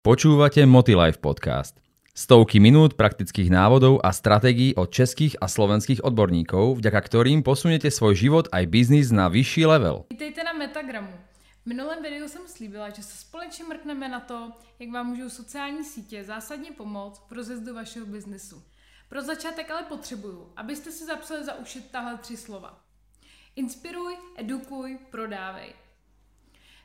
Počúvate Motilife podcast. Stovky minút praktických návodov a stratégií od českých a slovenských odborníkov, vďaka ktorým posunete svoj život aj biznis na vyšší level. Vítejte na Metagramu. V minulém videu jsem slíbila, že se společně mrkneme na to, jak vám můžou sociální sítě zásadně pomoct v rozjezdu vašeho biznesu. Pro začátek ale potřebuju, abyste si zapsali za uši tahle tři slova. Inspiruj, edukuj, prodávej.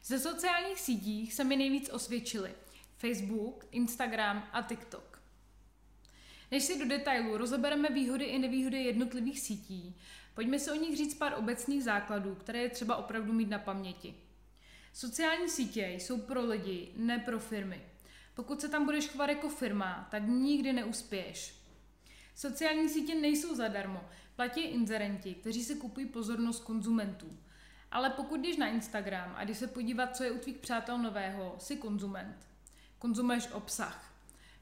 Ze sociálních sítích se mi nejvíc osvědčily – Facebook, Instagram a TikTok. Než si do detailu rozebereme výhody i nevýhody jednotlivých sítí, pojďme si o nich říct pár obecných základů, které je třeba opravdu mít na paměti. Sociální sítě jsou pro lidi, ne pro firmy. Pokud se tam budeš chovat jako firma, tak nikdy neuspěješ. Sociální sítě nejsou zadarmo, platí inzerenti, kteří si kupují pozornost konzumentů. Ale pokud jdeš na Instagram a když se podívat, co je u tvých přátel nového, si konzument konzumuješ obsah.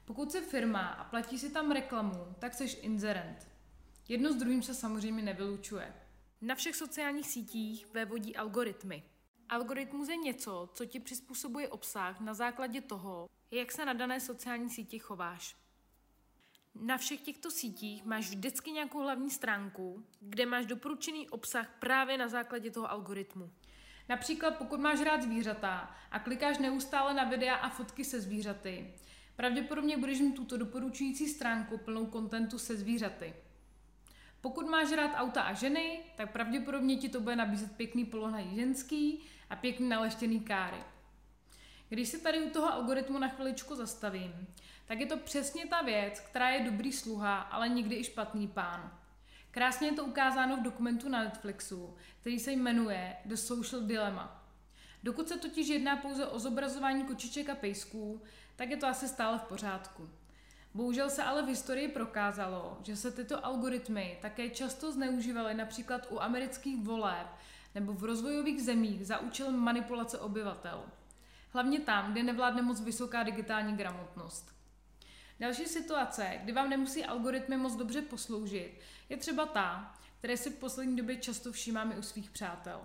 Pokud jsi firma a platí si tam reklamu, tak jsi inzerent. Jedno s druhým se samozřejmě nevylučuje. Na všech sociálních sítích vévodí algoritmy. Algoritmus je něco, co ti přizpůsobuje obsah na základě toho, jak se na dané sociální síti chováš. Na všech těchto sítích máš vždycky nějakou hlavní stránku, kde máš doporučený obsah právě na základě toho algoritmu. Například pokud máš rád zvířata a klikáš neustále na videa a fotky se zvířaty, pravděpodobně budeš mít tuto doporučující stránku plnou kontentu se zvířaty. Pokud máš rád auta a ženy, tak pravděpodobně ti to bude nabízet pěkný polohaný ženský a pěkný naleštěný káry. Když se tady u toho algoritmu na chviličku zastavím, tak je to přesně ta věc, která je dobrý sluha, ale nikdy i špatný pán. Krásně je to ukázáno v dokumentu na Netflixu, který se jmenuje The Social Dilemma. Dokud se totiž jedná pouze o zobrazování kočiček a pejsků, tak je to asi stále v pořádku. Bohužel se ale v historii prokázalo, že se tyto algoritmy také často zneužívaly například u amerických voleb nebo v rozvojových zemích za účelem manipulace obyvatel. Hlavně tam, kde nevládne moc vysoká digitální gramotnost. Další situace, kdy vám nemusí algoritmy moc dobře posloužit, je třeba ta, které si v poslední době často všímáme u svých přátel.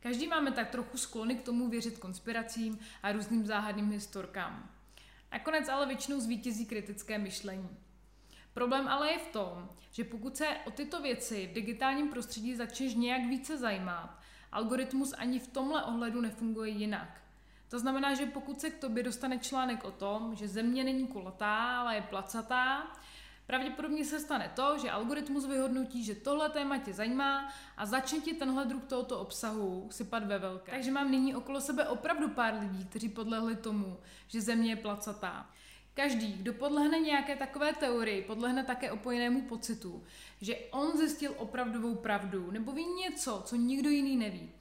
Každý máme tak trochu sklony k tomu věřit konspiracím a různým záhadným historkám. Nakonec ale většinou zvítězí kritické myšlení. Problém ale je v tom, že pokud se o tyto věci v digitálním prostředí začneš nějak více zajímat, algoritmus ani v tomhle ohledu nefunguje jinak. To znamená, že pokud se k tobě dostane článek o tom, že Země není kulatá, ale je placatá, pravděpodobně se stane to, že algoritmus vyhodnotí, že tohle téma tě zajímá a začne ti tenhle druh tohoto obsahu sypat ve velké. Takže mám nyní okolo sebe opravdu pár lidí, kteří podlehli tomu, že Země je placatá. Každý, kdo podlehne nějaké takové teorii, podlehne také opojenému pocitu, že on zjistil opravdovou pravdu nebo ví něco, co nikdo jiný neví.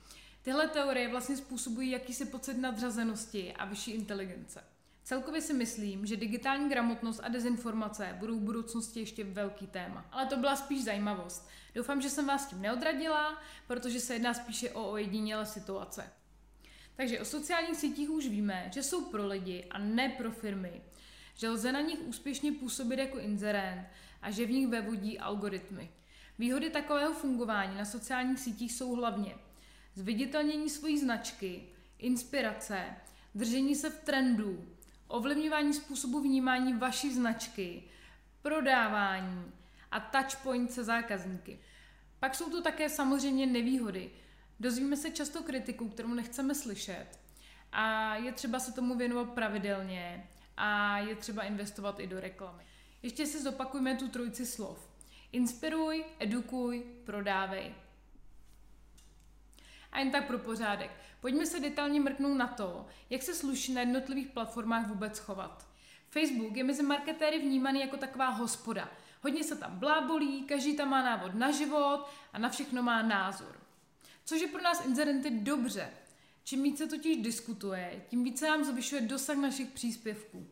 Tyhle teorie vlastně způsobují jakýsi pocit nadřazenosti a vyšší inteligence. Celkově si myslím, že digitální gramotnost a dezinformace budou v budoucnosti ještě velký téma. Ale to byla spíš zajímavost. Doufám, že jsem vás tím neodradila, protože se jedná spíše o ojedinělé situace. Takže o sociálních sítích už víme, že jsou pro lidi a ne pro firmy, že lze na nich úspěšně působit jako inzerent a že v nich vevodí algoritmy. Výhody takového fungování na sociálních sítích jsou hlavně zviditelnění svojí značky, inspirace, držení se v trendu, ovlivňování způsobu vnímání vaší značky, prodávání a touchpoint se zákazníky. Pak jsou tu také samozřejmě nevýhody. Dozvíme se často kritiku, kterou nechceme slyšet a je třeba se tomu věnovat pravidelně a je třeba investovat i do reklamy. Ještě si zopakujme tu trojici slov. Inspiruj, edukuj, prodávej. A jen tak pro pořádek. Pojďme se detailně mrknout na to, jak se sluší na jednotlivých platformách vůbec chovat. Facebook je mezi marketéry vnímaný jako taková hospoda. Hodně se tam blábolí, každý tam má návod na život a na všechno má názor. Což je pro nás inzerenty dobře. Čím více totiž diskutuje, tím více nám zvyšuje dosah našich příspěvků.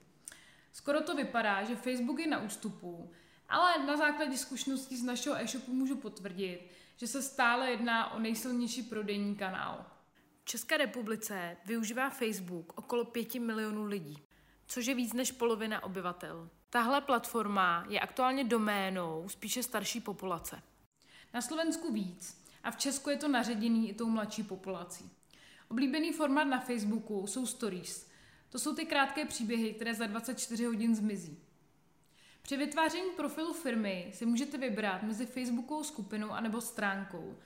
Skoro to vypadá, že Facebook je na ústupu, ale na základě zkušeností z našeho e-shopu můžu potvrdit, že se stále jedná o nejsilnější prodejní kanál. V České republice využívá Facebook okolo 5 milionů lidí, což je víc než polovina obyvatel. Tahle platforma je aktuálně doménou spíše starší populace. Na Slovensku víc a v Česku je to naředěný i tou mladší populací. Oblíbený formát na Facebooku jsou stories. To jsou ty krátké příběhy, které za 24 hodin zmizí. Při vytváření profilu firmy si můžete vybrat mezi Facebookovou skupinou anebo stránkou.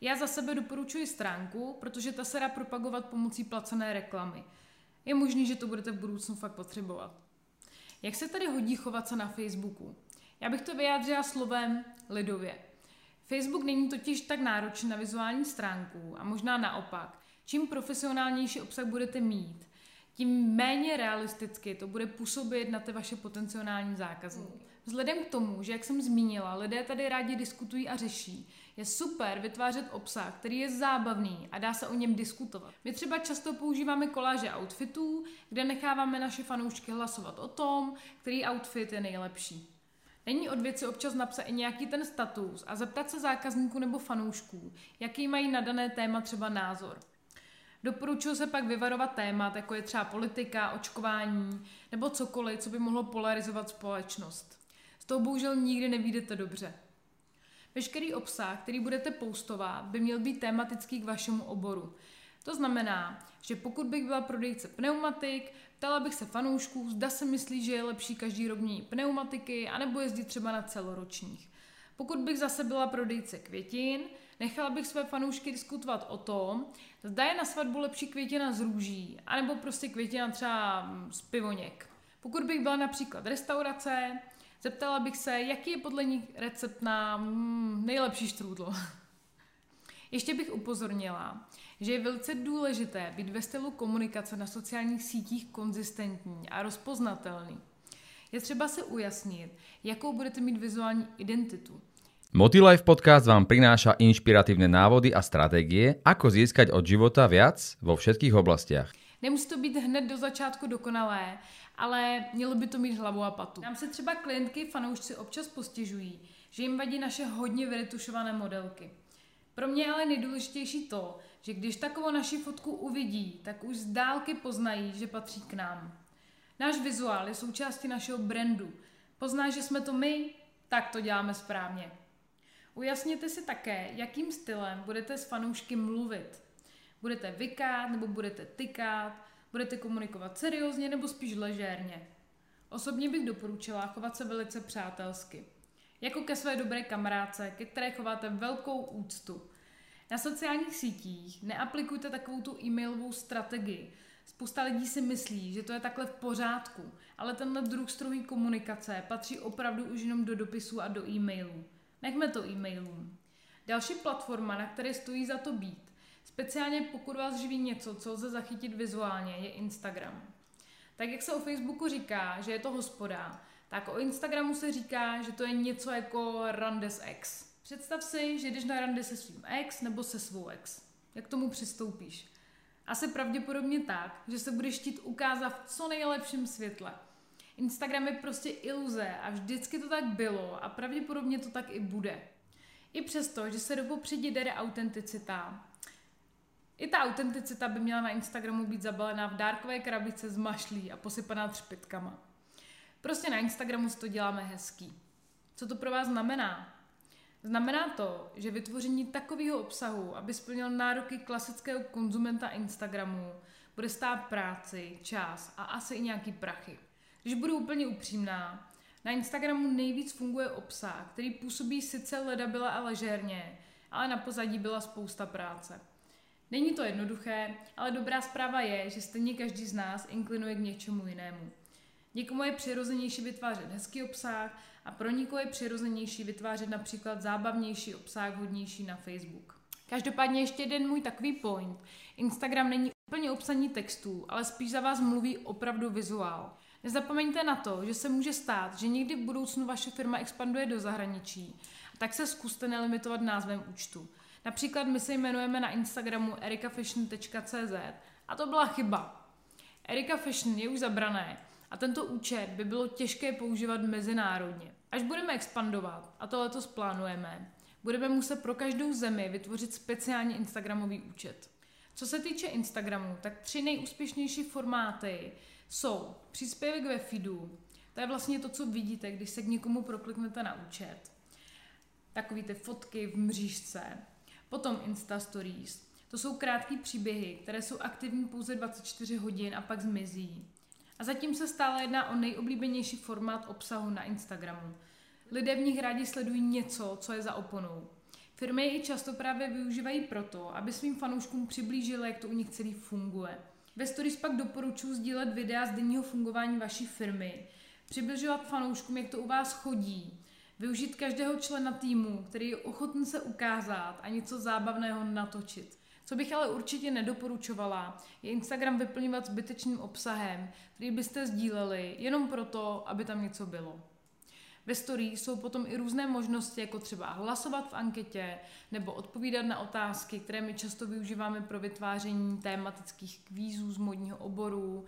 Já za sebe doporučuji stránku, protože ta se dá propagovat pomocí placené reklamy. Je možný, že to budete v budoucnu fakt potřebovat. Jak se tady hodí chovat se na Facebooku? Já bych to vyjádřila slovem lidově. Facebook není totiž tak náročný na vizuální stránku a možná naopak. Čím profesionálnější obsah budete mít, tím méně realisticky to bude působit na ty vaše potenciální zákazníky. Vzhledem k tomu, že jak jsem zmínila, lidé tady rádi diskutují a řeší, je super vytvářet obsah, který je zábavný a dá se o něm diskutovat. My třeba často používáme koláže outfitů, kde necháváme naše fanoušky hlasovat o tom, který outfit je nejlepší. Není od věci občas napsat i nějaký ten status a zeptat se zákazníků nebo fanoušků, jaký mají na dané téma třeba názor. Doporučuji se pak vyvarovat témat, jako je třeba politika, očkování nebo cokoliv, co by mohlo polarizovat společnost. Z toho bohužel nikdy nevídete dobře. Veškerý obsah, který budete postovat, by měl být tematický k vašemu oboru. To znamená, že pokud bych byla prodejce pneumatik, ptala bych se fanoušků, zda se myslí, že je lepší každý rok měnit pneumatiky, anebo jezdit třeba na celoročních. Pokud bych zase byla prodejce květin, nechala bych své fanoušky diskutovat o tom, zda je na svatbu lepší květina z růží, anebo prostě květina třeba z pivoněk. Pokud bych byla například restaurace, zeptala bych se, jaký je podle nich recept na mm, nejlepší štrůdlo. Ještě bych upozornila, že je velice důležité být ve stylu komunikace na sociálních sítích konzistentní a rozpoznatelný. Je třeba se ujasnit, jakou budete mít vizuální identitu. Motilife podcast vám prináša inšpiratívne návody a stratégie, ako získať od života viac vo všetkých oblastiach. Nemusí to být hned do začátku dokonalé, ale mělo by to mít hlavu a patu. Nám se třeba klientky, fanoušci občas postěžují, že jim vadí naše hodně vyretušované modelky. Pro mě ale nejdůležitější to, že když takovou naši fotku uvidí, tak už z dálky poznají, že patří k nám. Náš vizuál je součástí našeho brandu. Pozná, že jsme to my, tak to děláme správně. Ujasněte si také, jakým stylem budete s fanoušky mluvit. Budete vykát nebo budete tykat, budete komunikovat seriózně nebo spíš ležérně. Osobně bych doporučila chovat se velice přátelsky. Jako ke své dobré kamarádce, ke které chováte velkou úctu. Na sociálních sítích neaplikujte takovou tu e-mailovou strategii. Spousta lidí si myslí, že to je takhle v pořádku, ale tenhle druh strohý komunikace patří opravdu už jenom do dopisů a do e-mailů. Nechme to e-mailům. Další platforma, na které stojí za to být, speciálně pokud vás živí něco, co lze zachytit vizuálně, je Instagram. Tak jak se o Facebooku říká, že je to hospoda, tak o Instagramu se říká, že to je něco jako Randes ex. Představ si, že jdeš na rande se svým ex nebo se svou ex. Jak tomu přistoupíš? Asi pravděpodobně tak, že se budeš chtít ukázat v co nejlepším světle. Instagram je prostě iluze a vždycky to tak bylo a pravděpodobně to tak i bude. I přesto, že se do popředí dere autenticita, i ta autenticita by měla na Instagramu být zabalená v dárkové krabice z mašlí a posypaná třpitkama. Prostě na Instagramu si to děláme hezký. Co to pro vás znamená? Znamená to, že vytvoření takového obsahu, aby splnil nároky klasického konzumenta Instagramu, bude stát práci, čas a asi i nějaký prachy. Když budu úplně upřímná, na Instagramu nejvíc funguje obsah, který působí sice ledabila a ležérně, ale na pozadí byla spousta práce. Není to jednoduché, ale dobrá zpráva je, že stejně každý z nás inklinuje k něčemu jinému. Někomu je přirozenější vytvářet hezký obsah a pro někoho je přirozenější vytvářet například zábavnější obsah vhodnější na Facebook. Každopádně ještě jeden můj takový point. Instagram není úplně obsaní textů, ale spíš za vás mluví opravdu vizuál. Nezapomeňte na to, že se může stát, že někdy v budoucnu vaše firma expanduje do zahraničí, tak se zkuste nelimitovat názvem účtu. Například my se jmenujeme na Instagramu erikafashion.cz a to byla chyba. Erika Fashion je už zabrané a tento účet by bylo těžké používat mezinárodně. Až budeme expandovat, a to letos plánujeme, budeme muset pro každou zemi vytvořit speciální Instagramový účet. Co se týče Instagramu, tak tři nejúspěšnější formáty jsou příspěvek ve feedu, to je vlastně to, co vidíte, když se k někomu prokliknete na účet. Takový ty fotky v mřížce. Potom Insta Stories. To jsou krátké příběhy, které jsou aktivní pouze 24 hodin a pak zmizí. A zatím se stále jedná o nejoblíbenější formát obsahu na Instagramu. Lidé v nich rádi sledují něco, co je za oponou. Firmy je i často právě využívají proto, aby svým fanouškům přiblížili, jak to u nich celý funguje. Ve stories pak doporučuji sdílet videa z denního fungování vaší firmy, přibližovat fanouškům, jak to u vás chodí, využít každého člena týmu, který je ochotný se ukázat a něco zábavného natočit. Co bych ale určitě nedoporučovala, je Instagram vyplňovat zbytečným obsahem, který byste sdíleli jenom proto, aby tam něco bylo. Ve story jsou potom i různé možnosti, jako třeba hlasovat v anketě nebo odpovídat na otázky, které my často využíváme pro vytváření tématických kvízů z modního oboru,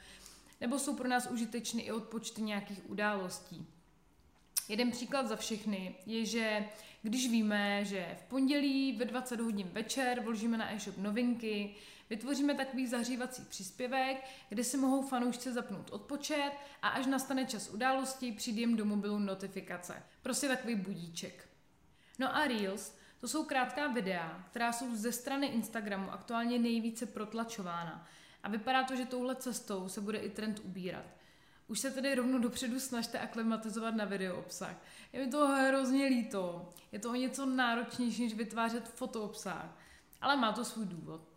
nebo jsou pro nás užitečné i odpočty nějakých událostí. Jeden příklad za všechny je, že když víme, že v pondělí ve 20 hodin večer vložíme na e-shop novinky, vytvoříme takový zahřívací příspěvek, kde si mohou fanoušci zapnout odpočet a až nastane čas události, přijde jim do mobilu notifikace. Prostě takový budíček. No a Reels, to jsou krátká videa, která jsou ze strany Instagramu aktuálně nejvíce protlačována. A vypadá to, že touhle cestou se bude i trend ubírat. Už se tedy rovnou dopředu snažte aklimatizovat na video obsah. Je mi to hrozně líto. Je to o něco náročnější, než vytvářet fotoobsah. Ale má to svůj důvod.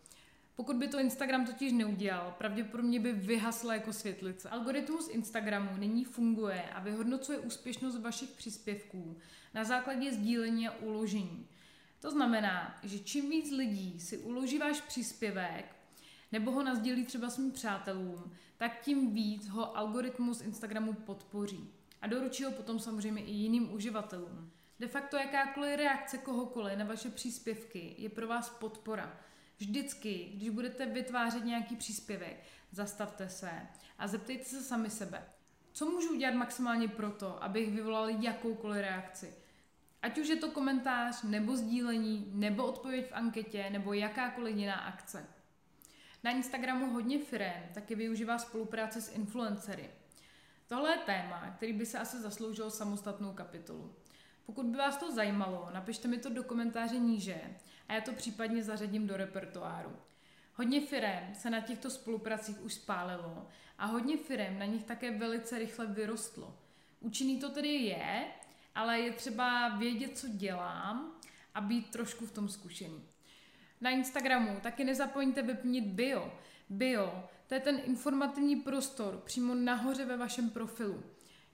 Pokud by to Instagram totiž neudělal, pravděpodobně by vyhasla jako světlice. Algoritmus Instagramu nyní funguje a vyhodnocuje úspěšnost vašich příspěvků na základě sdílení a uložení. To znamená, že čím víc lidí si uloží váš příspěvek, nebo ho nazdílí třeba svým přátelům, tak tím víc ho algoritmus Instagramu podpoří. A doručí ho potom samozřejmě i jiným uživatelům. De facto jakákoliv reakce kohokoliv na vaše příspěvky je pro vás podpora. Vždycky, když budete vytvářet nějaký příspěvek, zastavte se a zeptejte se sami sebe, co můžu udělat maximálně proto, abych vyvolal jakoukoliv reakci. Ať už je to komentář, nebo sdílení, nebo odpověď v anketě, nebo jakákoliv jiná akce. Na Instagramu hodně firm taky využívá spolupráce s influencery. Tohle je téma, který by se asi zasloužil samostatnou kapitolu. Pokud by vás to zajímalo, napište mi to do komentáře níže a já to případně zařadím do repertoáru. Hodně firm se na těchto spolupracích už spálilo a hodně firm na nich také velice rychle vyrostlo. Účinný to tedy je, ale je třeba vědět, co dělám a být trošku v tom zkušený. Na Instagramu taky nezapomeňte vyplnit bio. Bio, to je ten informativní prostor přímo nahoře ve vašem profilu.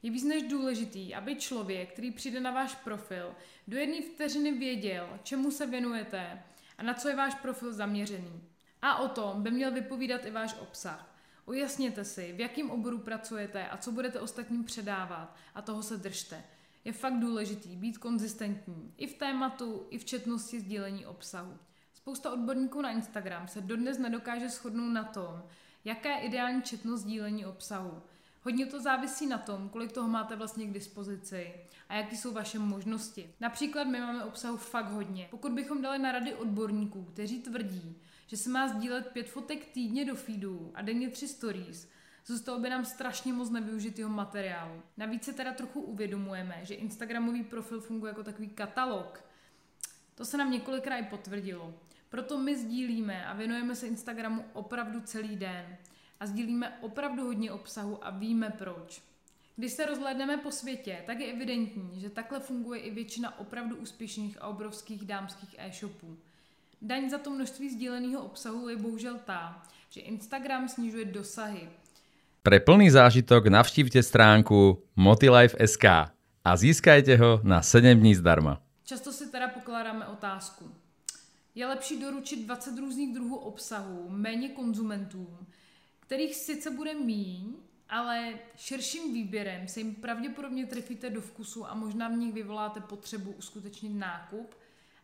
Je víc než důležitý, aby člověk, který přijde na váš profil, do jedné vteřiny věděl, čemu se věnujete a na co je váš profil zaměřený. A o tom by měl vypovídat i váš obsah. Ujasněte si, v jakém oboru pracujete a co budete ostatním předávat a toho se držte. Je fakt důležitý být konzistentní i v tématu, i v četnosti sdílení obsahu. Spousta odborníků na Instagram se dodnes nedokáže shodnout na tom, jaká je ideální četnost sdílení obsahu. Hodně to závisí na tom, kolik toho máte vlastně k dispozici a jaký jsou vaše možnosti. Například my máme obsahu fakt hodně. Pokud bychom dali na rady odborníků, kteří tvrdí, že se má sdílet pět fotek týdně do feedu a denně tři stories, zůstalo by nám strašně moc nevyužitého materiálu. Navíc se teda trochu uvědomujeme, že Instagramový profil funguje jako takový katalog. To se nám několikrát i potvrdilo. Proto my sdílíme a věnujeme se Instagramu opravdu celý den. A sdílíme opravdu hodně obsahu a víme proč. Když se rozhlédneme po světě, tak je evidentní, že takhle funguje i většina opravdu úspěšných a obrovských dámských e-shopů. Daň za to množství sdíleného obsahu je bohužel tá, že Instagram snižuje dosahy. Pre plný zážitok navštívte stránku motilife.sk a získajte ho na 7 dní zdarma. Často si teda pokládáme otázku. Je lepší doručit 20 různých druhů obsahu méně konzumentům, kterých sice bude míň, ale širším výběrem se jim pravděpodobně trefíte do vkusu a možná v nich vyvoláte potřebu uskutečnit nákup,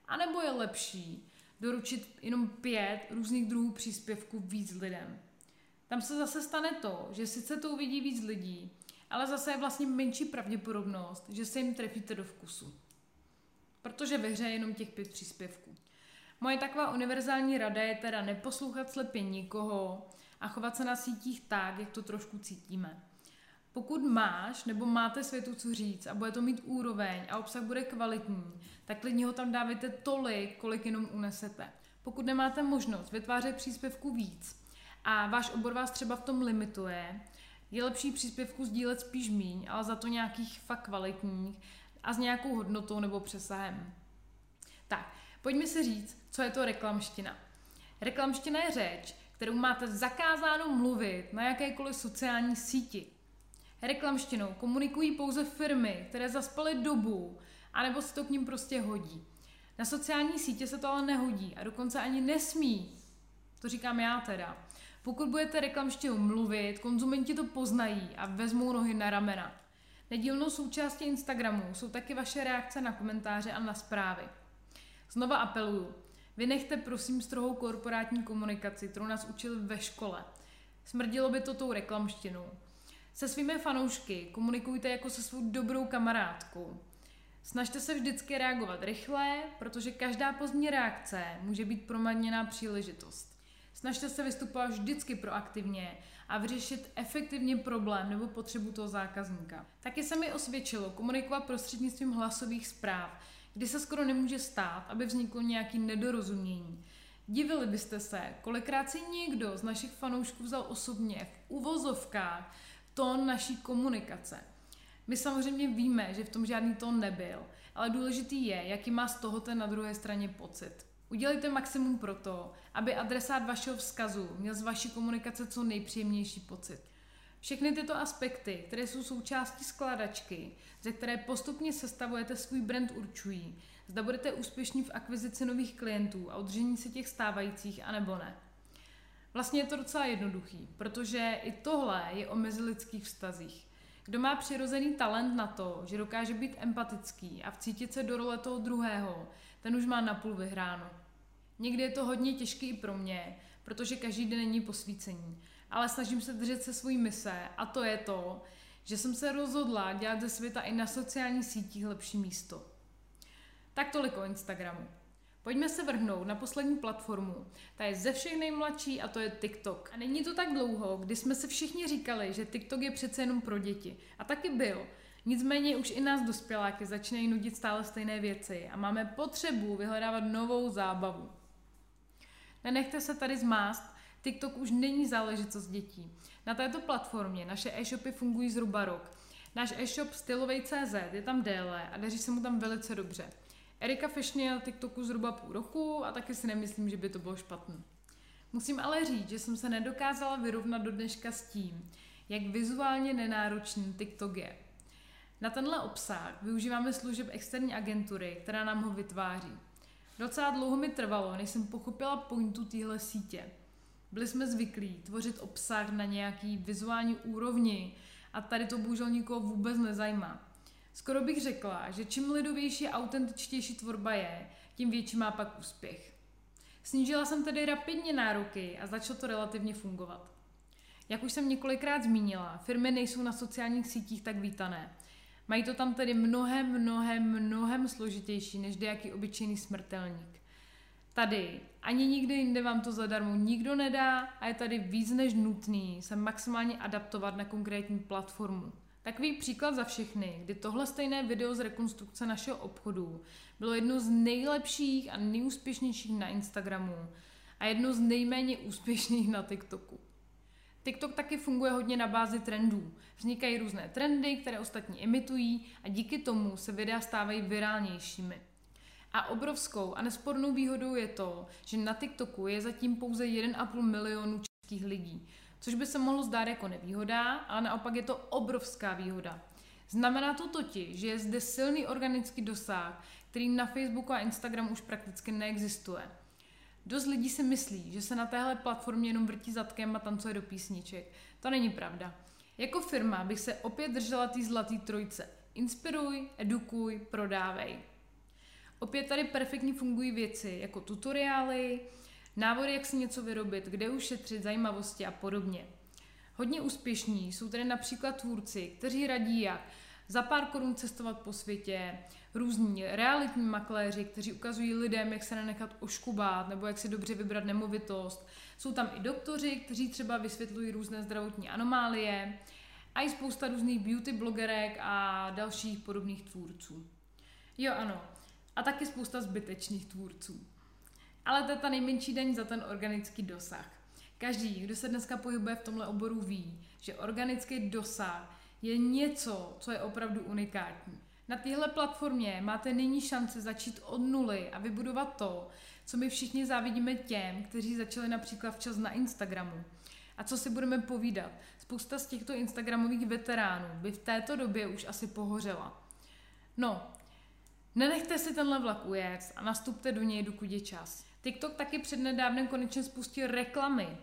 anebo je lepší doručit jenom pět různých druhů příspěvků víc lidem. Tam se zase stane to, že sice to uvidí víc lidí, ale zase je vlastně menší pravděpodobnost, že se jim trefíte do vkusu. Protože ve hře je jenom těch pět příspěvků. Moje taková univerzální rada je teda neposlouchat slepě nikoho a chovat se na sítích tak, jak to trošku cítíme. Pokud máš nebo máte světu co říct a bude to mít úroveň a obsah bude kvalitní, tak klidně ho tam dávajte tolik, kolik jenom unesete. Pokud nemáte možnost vytvářet příspěvku víc a váš obor vás třeba v tom limituje, Je lepší příspěvku sdílet spíš míň, ale za to nějakých fakt kvalitních a s nějakou hodnotou nebo přesahem. Tak, pojďme si říct, co je to reklamština. Reklamština je řeč, kterou máte zakázáno mluvit na jakékoliv sociální síti. Reklamštinou komunikují pouze firmy, které zaspaly dobu, anebo se to k ním prostě hodí. Na sociální sítě se to ale nehodí a dokonce ani nesmí. To říkám já teda. Pokud budete reklamštinou mluvit, konzumenti to poznají a vezmou nohy na ramena. Nedílnou součástí Instagramu jsou taky vaše reakce na komentáře a na zprávy. Znova apeluju. Vynechte prosím strohou korporátní komunikaci, kterou nás učili ve škole. Smrdilo by to tou reklamštinou. Se svými fanoušky komunikujte jako se svou dobrou kamarádkou. Snažte se vždycky reagovat rychle, protože každá pozdní reakce může být promarněná příležitost. Snažte se vystupovat vždycky proaktivně a vyřešit efektivně problém nebo potřebu toho zákazníka. Taky se mi osvědčilo komunikovat prostřednictvím hlasových zpráv, kdy se skoro nemůže stát, aby vzniklo nějaký nedorozumění. Divili byste se, kolikrát si někdo z našich fanoušků vzal osobně v uvozovkách tón naší komunikace. My samozřejmě víme, že v tom žádný tón nebyl, ale důležitý je, jaký má z toho ten na druhé straně pocit. Udělejte maximum pro to, aby adresát vašeho vzkazu měl z vaší komunikace co nejpříjemnější pocit. Všechny tyto aspekty, které jsou součástí skládačky, ze které postupně sestavujete svůj brand, určují, zda budete úspěšní v akvizici nových klientů a udržení se těch stávajících, anebo ne. Vlastně je to docela jednoduchý, protože i tohle je o mezilidských vztazích. Kdo má přirozený talent na to, že dokáže být empatický a vcítit se do role toho druhého, ten už má napůl vyhráno. Někdy je to hodně těžké i pro mě, protože každý den není posvícení, ale snažím se držet se svojí mise a to je to, že jsem se rozhodla dělat ze světa i na sociálních sítích lepší místo. Tak tolik o Instagramu. Pojďme se vrhnout na poslední platformu. Ta je ze všech nejmladší a to je TikTok. A není to tak dlouho, kdy jsme se všichni říkali, že TikTok je přece jenom pro děti. A taky byl. Nicméně už i nás dospěláky začínají nudit stále stejné věci a máme potřebu vyhledávat novou zábavu. Nenechte se tady zmást, TikTok už není záležitost dětí. Na této platformě naše e-shopy fungují zhruba rok. Náš e-shop stylovej.cz je tam déle a daří se mu tam velice dobře. Erika Fashion je na TikToku zhruba půl roku a taky si nemyslím, že by to bylo špatné. Musím ale říct, že jsem se nedokázala vyrovnat do dneška s tím, jak vizuálně nenáročný TikTok je. Na tenhle obsah využíváme služeb externí agentury, která nám ho vytváří. Docela dlouho mi trvalo, než jsem pochopila pointu téhle sítě. Byli jsme zvyklí tvořit obsah na nějaký vizuální úrovni a tady to bohužel nikoho vůbec nezajímá. Skoro bych řekla, že čím lidovější a autentičtější tvorba je, tím větší má pak úspěch. Snížila jsem tedy rapidně nároky a začalo to relativně fungovat. Jak už jsem několikrát zmínila, firmy nejsou na sociálních sítích tak vítané. Mají to tam tedy mnohem, mnohem, mnohem složitější než nějaký obyčejný smrtelník. Tady ani nikdy jinde vám to zadarmo nikdo nedá a je tady víc než nutný se maximálně adaptovat na konkrétní platformu. Takový příklad za všechny, kdy tohle stejné video z rekonstrukce našeho obchodu bylo jedno z nejlepších a nejúspěšnějších na Instagramu a jedno z nejméně úspěšných na TikToku. TikTok taky funguje hodně na bázi trendů. Vznikají různé trendy, které ostatní imitují a díky tomu se videa stávají virálnějšími. A obrovskou a nespornou výhodou je to, že na TikToku je zatím pouze 1,5 milionu českých lidí, což by se mohlo zdát jako nevýhoda, ale naopak je to obrovská výhoda. Znamená to totiž, že je zde silný organický dosah, který na Facebooku a Instagramu už prakticky neexistuje. Dost lidí si myslí, že se na téhle platformě jenom vrtí zadkem a tancuje do písniček. To není pravda. Jako firma bych se opět držela té zlatý trojce. Inspiruj, edukuj, prodávej. Opět tady perfektně fungují věci jako tutoriály, návody, jak si něco vyrobit, kde ušetřit, zajímavosti a podobně. Hodně úspěšní jsou tedy například tvůrci, kteří radí, jak za pár korun cestovat po světě, různí realitní makléři, kteří ukazují lidem, jak se nenechat oškubat nebo jak si dobře vybrat nemovitost. Jsou tam i doktoři, kteří třeba vysvětlují různé zdravotní anomálie a i spousta různých beauty blogerek a dalších podobných tvůrců. Jo, ano. A taky spousta zbytečných tvůrců. Ale to je ta nejmenší daň za ten organický dosah. Každý, kdo se dneska pohybuje v tomhle oboru, ví, že organický dosah je něco, co je opravdu unikátní. Na téhle platformě máte nyní šanci začít od nuly a vybudovat to, co my všichni závidíme těm, kteří začali například včas na Instagramu. A co si budeme povídat? Spousta z těchto Instagramových veteránů by v této době už asi pohořela. No, nenechte si tenhle vlak ujet a nastupte do něj, dokud je čas. TikTok taky přednedávnem konečně spustil reklamy.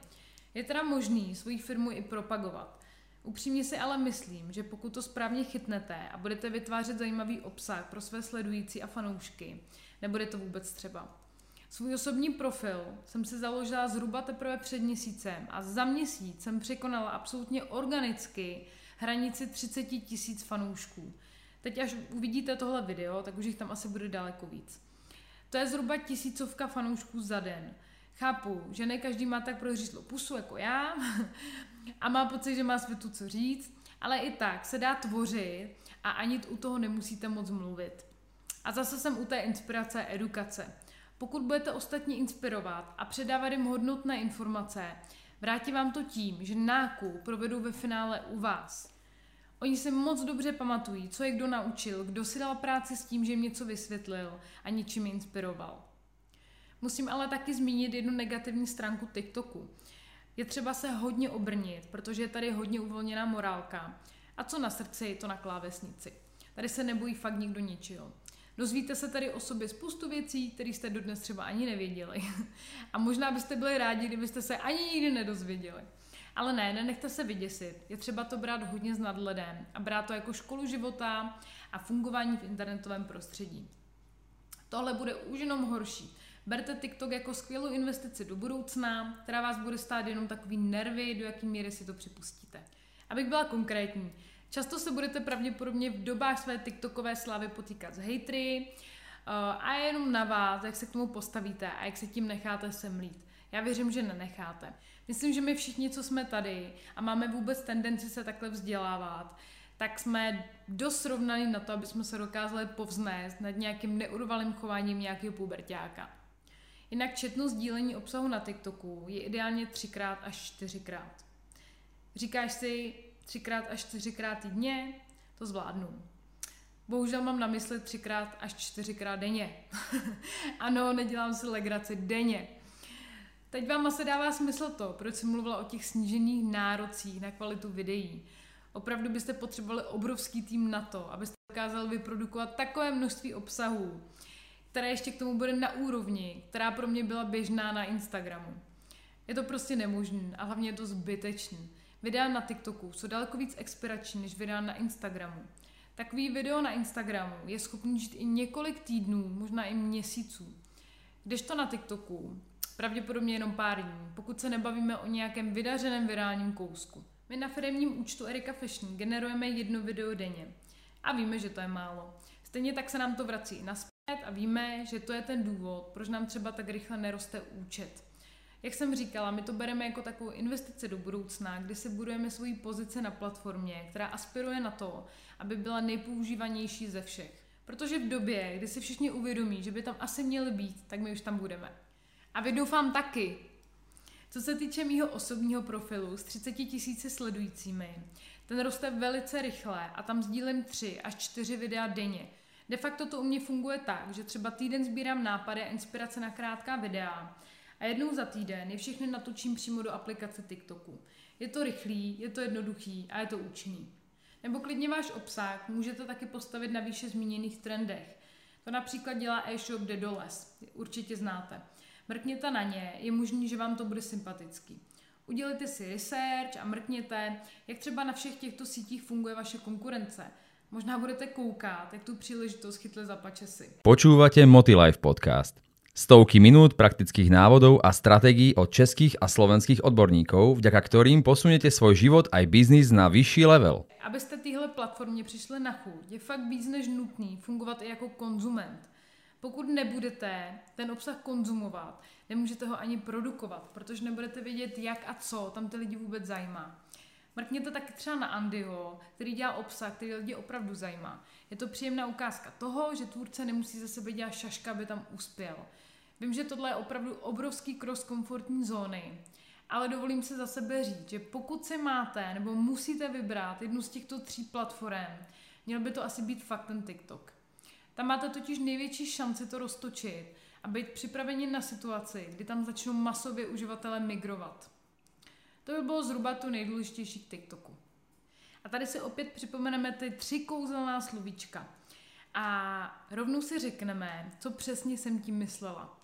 Je teda možný svoji firmu i propagovat. Upřímně si ale myslím, že pokud to správně chytnete a budete vytvářet zajímavý obsah pro své sledující a fanoušky, nebude to vůbec třeba. Svůj osobní profil jsem si založila zhruba teprve před měsícem a za měsíc jsem překonala absolutně organicky hranici 30 tisíc fanoušků. Teď až uvidíte tohle video, tak už jich tam asi bude daleko víc. To je zhruba tisícovka fanoušků za den. Chápu, že ne každý má tak prohřízlou pusu jako já a má pocit, že má světu co říct, ale i tak se dá tvořit a ani u toho nemusíte moc mluvit. A zase jsem u té inspirace a edukace. Pokud budete ostatní inspirovat a předávat jim hodnotné informace, vrátí vám to tím, že nákup provedou ve finále u vás. Oni si moc dobře pamatují, co je kdo naučil, kdo si dal práci s tím, že jim něco vysvětlil a něčím inspiroval. Musím ale taky zmínit jednu negativní stránku TikToku. Je třeba se hodně obrnit, protože je tady hodně uvolněná morálka. A co na srdci, to na klávesnici. Tady se nebojí fakt nikdo ničeho. Dozvíte se tady o sobě spoustu věcí, které jste dodnes třeba ani nevěděli. A možná byste byli rádi, kdybyste se ani nikdy nedozvěděli. Ale ne, nenechte se vyděsit. Je třeba to brát hodně s nadhledem a brát to jako školu života a fungování v internetovém prostředí. Tohle bude už jenom horší. Berte TikTok jako skvělou investici do budoucna, která vás bude stát jenom takový nervy, do jaký míry si to připustíte. Abych byla konkrétní, často se budete pravděpodobně v dobách své TikTokové slávy potýkat s hejtry uh, a je jenom na vás, jak se k tomu postavíte a jak se tím necháte semlít. Já věřím, že nenecháte. Myslím, že my všichni, co jsme tady a máme vůbec tendenci se takhle vzdělávat, tak jsme dost srovnaní na to, aby jsme se dokázali povznést nad nějakým neurvalým chováním nějakého pubertáka. Jinak četnost sdílení obsahu na TikToku je ideálně třikrát až čtyřikrát. Říkáš si třikrát až čtyřikrát týdně? To zvládnu. Bohužel mám na mysli třikrát až čtyřikrát denně. ano, nedělám si legraci denně. Teď vám asi dává smysl to, proč jsem mluvila o těch snížených nárocích na kvalitu videí. Opravdu byste potřebovali obrovský tým na to, abyste dokázali vyprodukovat takové množství obsahů, které ještě k tomu bude na úrovni, která pro mě byla běžná na Instagramu. Je to prostě nemožné a hlavně je to zbytečný. Videa na TikToku jsou daleko víc expirační než videa na Instagramu. Takový video na Instagramu je schopný žít i několik týdnů, možná i měsíců. Kdežto na TikToku pravděpodobně jenom pár dní, pokud se nebavíme o nějakém vydařeném virálním kousku. My na firmním účtu Erika Fashion generujeme jedno video denně. A víme, že to je málo. Stejně tak se nám to vrací naspět a víme, že to je ten důvod, proč nám třeba tak rychle neroste účet. Jak jsem říkala, my to bereme jako takovou investici do budoucna, kdy si budujeme svoji pozici na platformě, která aspiruje na to, aby byla nejpoužívanější ze všech. Protože v době, kdy si všichni uvědomí, že by tam asi měli být, tak my už tam budeme. A vy doufám taky. Co se týče mýho osobního profilu s 30 tisíci sledujícími, ten roste velice rychle a tam sdílím 3 až 4 videa denně. De facto to u mě funguje tak, že třeba týden sbírám nápady a inspirace na krátká videa a jednou za týden je všechny natočím přímo do aplikace TikToku. Je to rychlý, je to jednoduchý a je to účinný. Nebo klidně váš obsah můžete taky postavit na výše zmíněných trendech. To například dělá e-shop Dedoles, určitě znáte. Mrkněte na ně, je možný, že vám to bude sympatický. Udělejte si research a mrkněte, jak třeba na všech těchto sítích funguje vaše konkurence. Možná budete koukat, jak tu příležitost chytli za pačesy. Počúvate Motilife podcast. Stovky minút praktických návodov a stratégií od českých a slovenských odborníkov, vďaka ktorým posunete svoj život aj biznis na vyšší level. Abyste téhle platformě přišli na chuť, je fakt víc než nutný fungovat i jako konzument. Pokud nebudete ten obsah konzumovat, nemůžete ho ani produkovat, protože nebudete vědět, jak a co tam ty lidi vůbec zajímá. Mrkněte taky třeba na Andyho, který dělá obsah, který lidi opravdu zajímá. Je to příjemná ukázka toho, že tvůrce nemusí za sebe dělat šaška, aby tam uspěl. Vím, že tohle je opravdu obrovský cross komfortní zóny, ale dovolím se za sebe říct, že pokud si máte nebo musíte vybrat jednu z těchto tří platform, měl by to asi být fakt ten TikTok. Tam máte totiž největší šanci to roztočit a být připraveni na situaci, kdy tam začnou masově uživatelé migrovat. To by bylo zhruba to nejdůležitější k TikToku. A tady si opět připomeneme ty tři kouzelná slovíčka. A rovnou si řekneme, co přesně jsem tím myslela.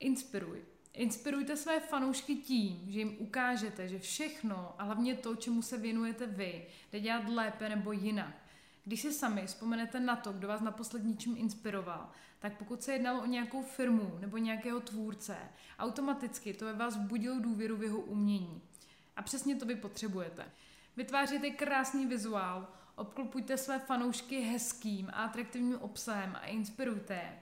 Inspiruj. Inspirujte své fanoušky tím, že jim ukážete, že všechno a hlavně to, čemu se věnujete vy, jde dělat lépe nebo jinak. Když si sami vzpomenete na to, kdo vás na poslední čím inspiroval, tak pokud se jednalo o nějakou firmu nebo nějakého tvůrce, automaticky to ve vás budilo důvěru v jeho umění. A přesně to vy potřebujete. Vytvářejte krásný vizuál, obklopujte své fanoušky hezkým a atraktivním obsahem a inspirujte je.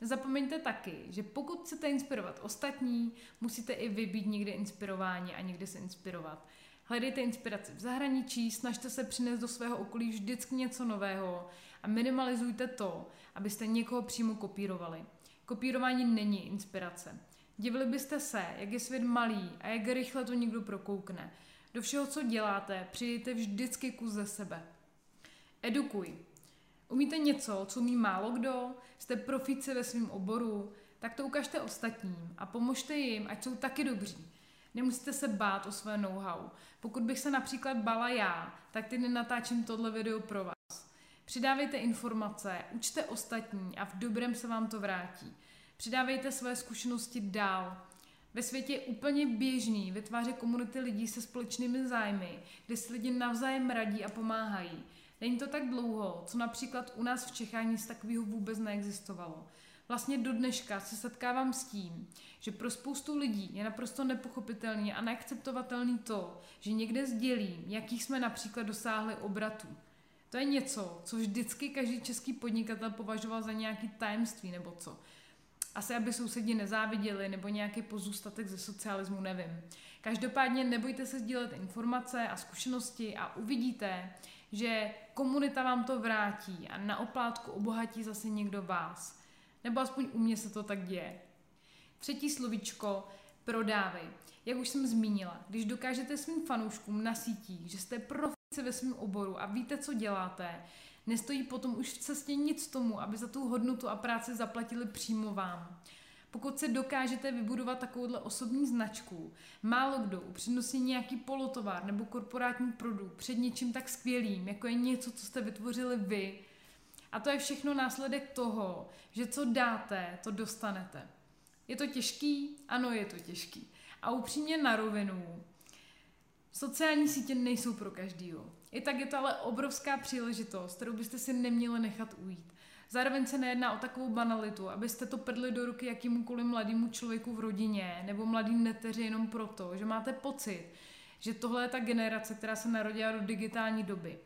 Nezapomeňte taky, že pokud chcete inspirovat ostatní, musíte i vy být někde inspirováni a někde se inspirovat. Hledejte inspiraci v zahraničí, snažte se přinést do svého okolí vždycky něco nového a minimalizujte to, abyste někoho přímo kopírovali. Kopírování není inspirace. Divili byste se, jak je svět malý a jak rychle to někdo prokoukne. Do všeho, co děláte, přijděte vždycky kus ze sebe. Edukuj. Umíte něco, co umí málo kdo, jste profíci ve svém oboru, tak to ukažte ostatním a pomožte jim, ať jsou taky dobří. Nemusíte se bát o své know-how. Pokud bych se například bala já, tak ty nenatáčím tohle video pro vás. Přidávejte informace, učte ostatní a v dobrém se vám to vrátí. Přidávejte své zkušenosti dál. Ve světě je úplně běžný vytvářet komunity lidí se společnými zájmy, kde si lidi navzájem radí a pomáhají. Není to tak dlouho, co například u nás v Čechách nic takového vůbec neexistovalo. Vlastně do dneška se setkávám s tím, že pro spoustu lidí je naprosto nepochopitelný a neakceptovatelný to, že někde sdělím, jakých jsme například dosáhli obratů. To je něco, co vždycky každý český podnikatel považoval za nějaký tajemství nebo co. Asi, aby sousedi nezáviděli, nebo nějaký pozůstatek ze socialismu, nevím. Každopádně nebojte se sdílet informace a zkušenosti a uvidíte, že komunita vám to vrátí a na oplátku obohatí zase někdo vás. Nebo aspoň u mě se to tak děje. Třetí slovíčko, prodávej. Jak už jsem zmínila, když dokážete svým fanouškům na sítích, že jste profici ve svém oboru a víte, co děláte, nestojí potom už v cestě nic tomu, aby za tu hodnotu a práci zaplatili přímo vám. Pokud se dokážete vybudovat takovouhle osobní značku, málo kdo upřednostní nějaký polotovar nebo korporátní produkt před něčím tak skvělým, jako je něco, co jste vytvořili vy. A to je všechno následek toho, že co dáte, to dostanete. Je to těžký? Ano, je to těžký. A upřímně na rovinu, sociální sítě nejsou pro každýho. I tak je to ale obrovská příležitost, kterou byste si neměli nechat ujít. Zároveň se nejedná o takovou banalitu, abyste to prdli do ruky jakýmukoliv mladému člověku v rodině nebo mladým neteři jenom proto, že máte pocit, že tohle je ta generace, která se narodila do digitální doby.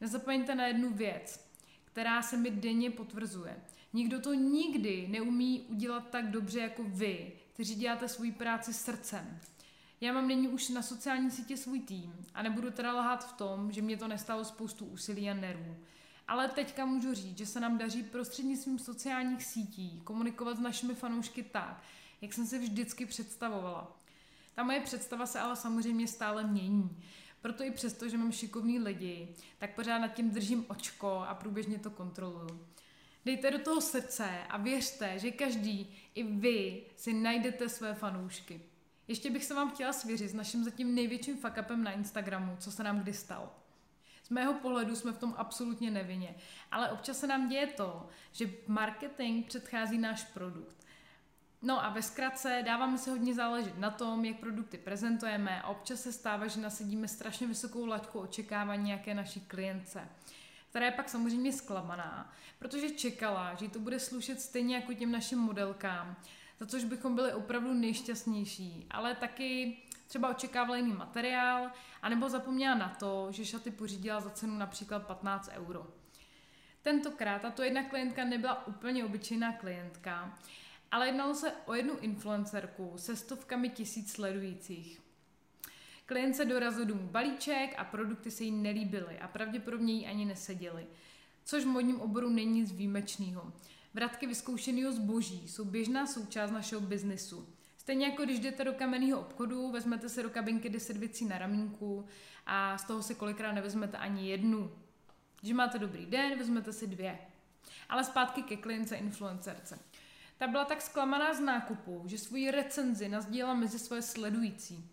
Nezapomeňte na jednu věc, která se mi denně potvrzuje. Nikdo to nikdy neumí udělat tak dobře jako vy, kteří děláte svoji práci srdcem. Já mám nyní už na sociální sítě svůj tým a nebudu teda lhát v tom, že mě to nestalo spoustu úsilí a nervů. Ale teďka můžu říct, že se nám daří prostřednictvím sociálních sítí komunikovat s našimi fanoušky tak, jak jsem si vždycky představovala. Ta moje představa se ale samozřejmě stále mění. Proto i přesto, že mám šikovný lidi, tak pořád nad tím držím očko a průběžně to kontroluju. Dejte do toho srdce a věřte, že každý, i vy, si najdete své fanoušky. Ještě bych se vám chtěla svěřit s naším zatím největším fuck na Instagramu, co se nám kdy stalo mého pohledu jsme v tom absolutně nevinně. Ale občas se nám děje to, že marketing předchází náš produkt. No a ve zkratce dáváme se hodně záležet na tom, jak produkty prezentujeme a občas se stává, že nasadíme strašně vysokou laťku očekávání nějaké naší klience která je pak samozřejmě zklamaná, protože čekala, že to bude slušet stejně jako těm našim modelkám, za což bychom byli opravdu nejšťastnější, ale taky třeba očekávala jiný materiál, anebo zapomněla na to, že šaty pořídila za cenu například 15 euro. Tentokrát tato jedna klientka nebyla úplně obyčejná klientka, ale jednalo se o jednu influencerku se stovkami tisíc sledujících. Klient se dorazil domů balíček a produkty se jí nelíbily a pravděpodobně jí ani neseděly, což v modním oboru není nic výjimečného. Vratky vyzkoušeného zboží jsou běžná součást našeho biznesu. Stejně jako když jdete do kamenného obchodu, vezmete si do kabinky 10 věcí na ramínku a z toho si kolikrát nevezmete ani jednu. Když máte dobrý den, vezmete si dvě. Ale zpátky ke klince influencerce. Ta byla tak zklamaná z nákupu, že svoji recenzi nazdílela mezi svoje sledující.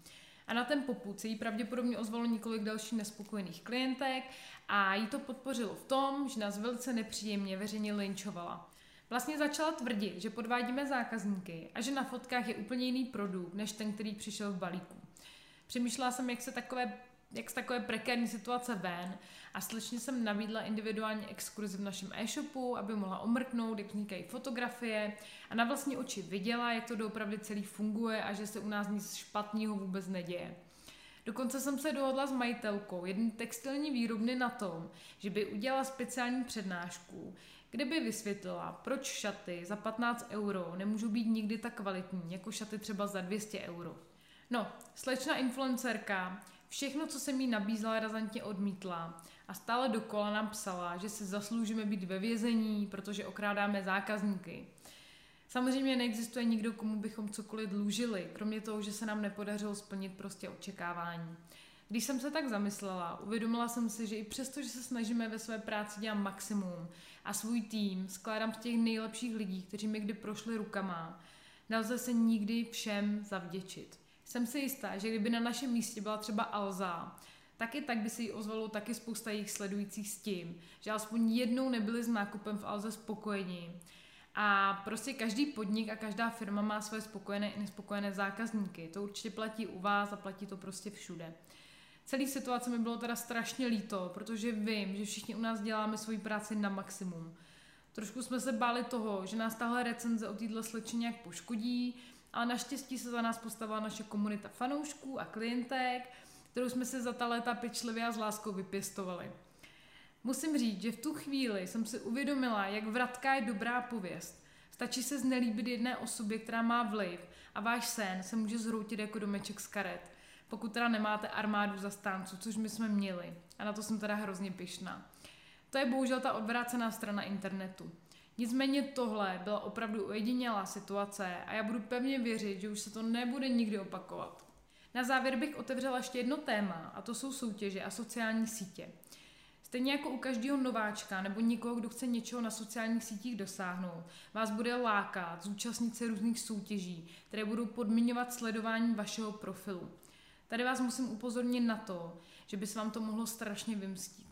A na ten poput se jí pravděpodobně ozvalo několik dalších nespokojených klientek a jí to podpořilo v tom, že nás velice nepříjemně veřejně linčovala. Vlastně začala tvrdit, že podvádíme zákazníky a že na fotkách je úplně jiný produkt, než ten, který přišel v balíku. Přemýšlela jsem, jak se takové jak z takové prekérní situace ven a slečně jsem nabídla individuální exkurzi v našem e-shopu, aby mohla omrknout, jak vznikají fotografie a na vlastní oči viděla, jak to doopravdy celý funguje a že se u nás nic špatného vůbec neděje. Dokonce jsem se dohodla s majitelkou jedné textilní výrobny na tom, že by udělala speciální přednášku, kde by vysvětlila, proč šaty za 15 euro nemůžou být nikdy tak kvalitní, jako šaty třeba za 200 euro. No, slečna influencerka Všechno, co jsem jí nabízela, razantně odmítla a stále dokola nám psala, že si zasloužíme být ve vězení, protože okrádáme zákazníky. Samozřejmě neexistuje nikdo, komu bychom cokoliv dlužili, kromě toho, že se nám nepodařilo splnit prostě očekávání. Když jsem se tak zamyslela, uvědomila jsem si, že i přesto, že se snažíme ve své práci dělat maximum a svůj tým skládám z těch nejlepších lidí, kteří mi kdy prošli rukama, nelze se nikdy všem zavděčit. Jsem si jistá, že kdyby na našem místě byla třeba Alza, tak i tak by se jí ozvalo taky spousta jejich sledujících s tím, že aspoň jednou nebyli s nákupem v Alze spokojeni. A prostě každý podnik a každá firma má své spokojené i nespokojené zákazníky. To určitě platí u vás a platí to prostě všude. Celý situace mi bylo teda strašně líto, protože vím, že všichni u nás děláme svoji práci na maximum. Trošku jsme se báli toho, že nás tahle recenze o této slečně nějak poškodí, ale naštěstí se za nás postavila naše komunita fanoušků a klientek, kterou jsme se za ta léta pečlivě a s láskou vypěstovali. Musím říct, že v tu chvíli jsem si uvědomila, jak vratká je dobrá pověst. Stačí se znelíbit jedné osobě, která má vliv a váš sen se může zhroutit jako domeček z karet. Pokud teda nemáte armádu zastánců, což my jsme měli. A na to jsem teda hrozně pyšná. To je bohužel ta odvrácená strana internetu. Nicméně tohle byla opravdu ojedinělá situace a já budu pevně věřit, že už se to nebude nikdy opakovat. Na závěr bych otevřela ještě jedno téma a to jsou soutěže a sociální sítě. Stejně jako u každého nováčka nebo někoho, kdo chce něčeho na sociálních sítích dosáhnout, vás bude lákat zúčastnit se různých soutěží, které budou podmiňovat sledování vašeho profilu. Tady vás musím upozornit na to, že by se vám to mohlo strašně vymstit.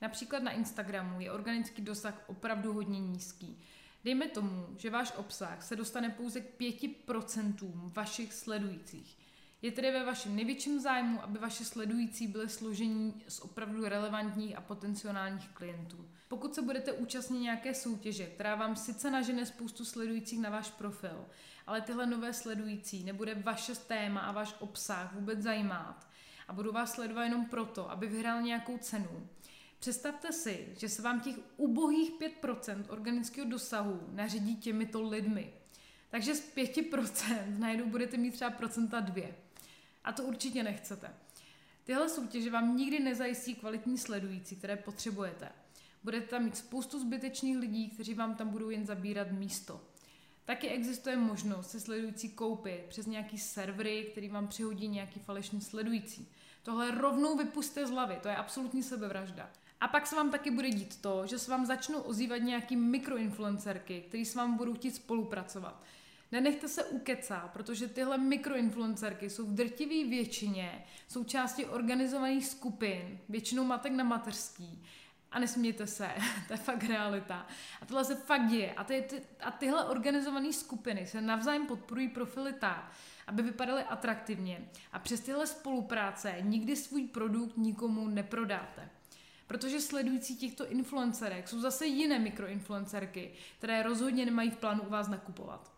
Například na Instagramu je organický dosah opravdu hodně nízký. Dejme tomu, že váš obsah se dostane pouze k 5% vašich sledujících. Je tedy ve vašem největším zájmu, aby vaše sledující byly složení z opravdu relevantních a potenciálních klientů. Pokud se budete účastnit nějaké soutěže, která vám sice nažene spoustu sledujících na váš profil, ale tyhle nové sledující nebude vaše téma a váš obsah vůbec zajímat a budou vás sledovat jenom proto, aby vyhrál nějakou cenu, Představte si, že se vám těch ubohých 5% organického dosahu naředí těmito lidmi. Takže z 5% najednou budete mít třeba procenta 2. A to určitě nechcete. Tyhle soutěže vám nikdy nezajistí kvalitní sledující, které potřebujete. Budete tam mít spoustu zbytečných lidí, kteří vám tam budou jen zabírat místo. Taky existuje možnost se sledující koupit přes nějaký servery, který vám přihodí nějaký falešný sledující. Tohle rovnou vypuste z hlavy, to je absolutní sebevražda. A pak se vám taky bude dít to, že se vám začnou ozývat nějaký mikroinfluencerky, který s vám budou chtít spolupracovat. Nenechte se ukecat, protože tyhle mikroinfluencerky jsou v drtivé většině součástí organizovaných skupin, většinou matek na mateřský. A nesmějte se, to je fakt realita. A tohle se fakt děje. A, ty, ty, a tyhle organizované skupiny se navzájem podporují profily tak, aby vypadaly atraktivně. A přes tyhle spolupráce nikdy svůj produkt nikomu neprodáte. Protože sledující těchto influencerek jsou zase jiné mikroinfluencerky, které rozhodně nemají v plánu u vás nakupovat.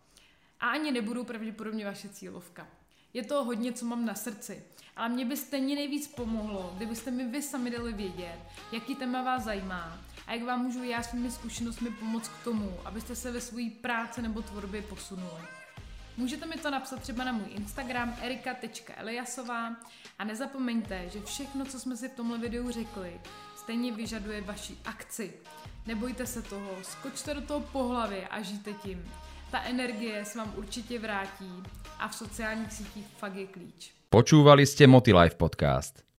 A ani nebudou pravděpodobně vaše cílovka. Je to hodně, co mám na srdci, ale mě by stejně nejvíc pomohlo, kdybyste mi vy sami dali vědět, jaký téma vás zajímá a jak vám můžu já svými zkušenostmi pomoct k tomu, abyste se ve své práci nebo tvorbě posunuli. Můžete mi to napsat třeba na můj Instagram erika.eliasová a nezapomeňte, že všechno, co jsme si v tomhle videu řekli, stejně vyžaduje vaši akci. Nebojte se toho, skočte do toho po hlavě a žijte tím. Ta energie se vám určitě vrátí a v sociálních sítích fakt je klíč. Počúvali ste Motilife podcast.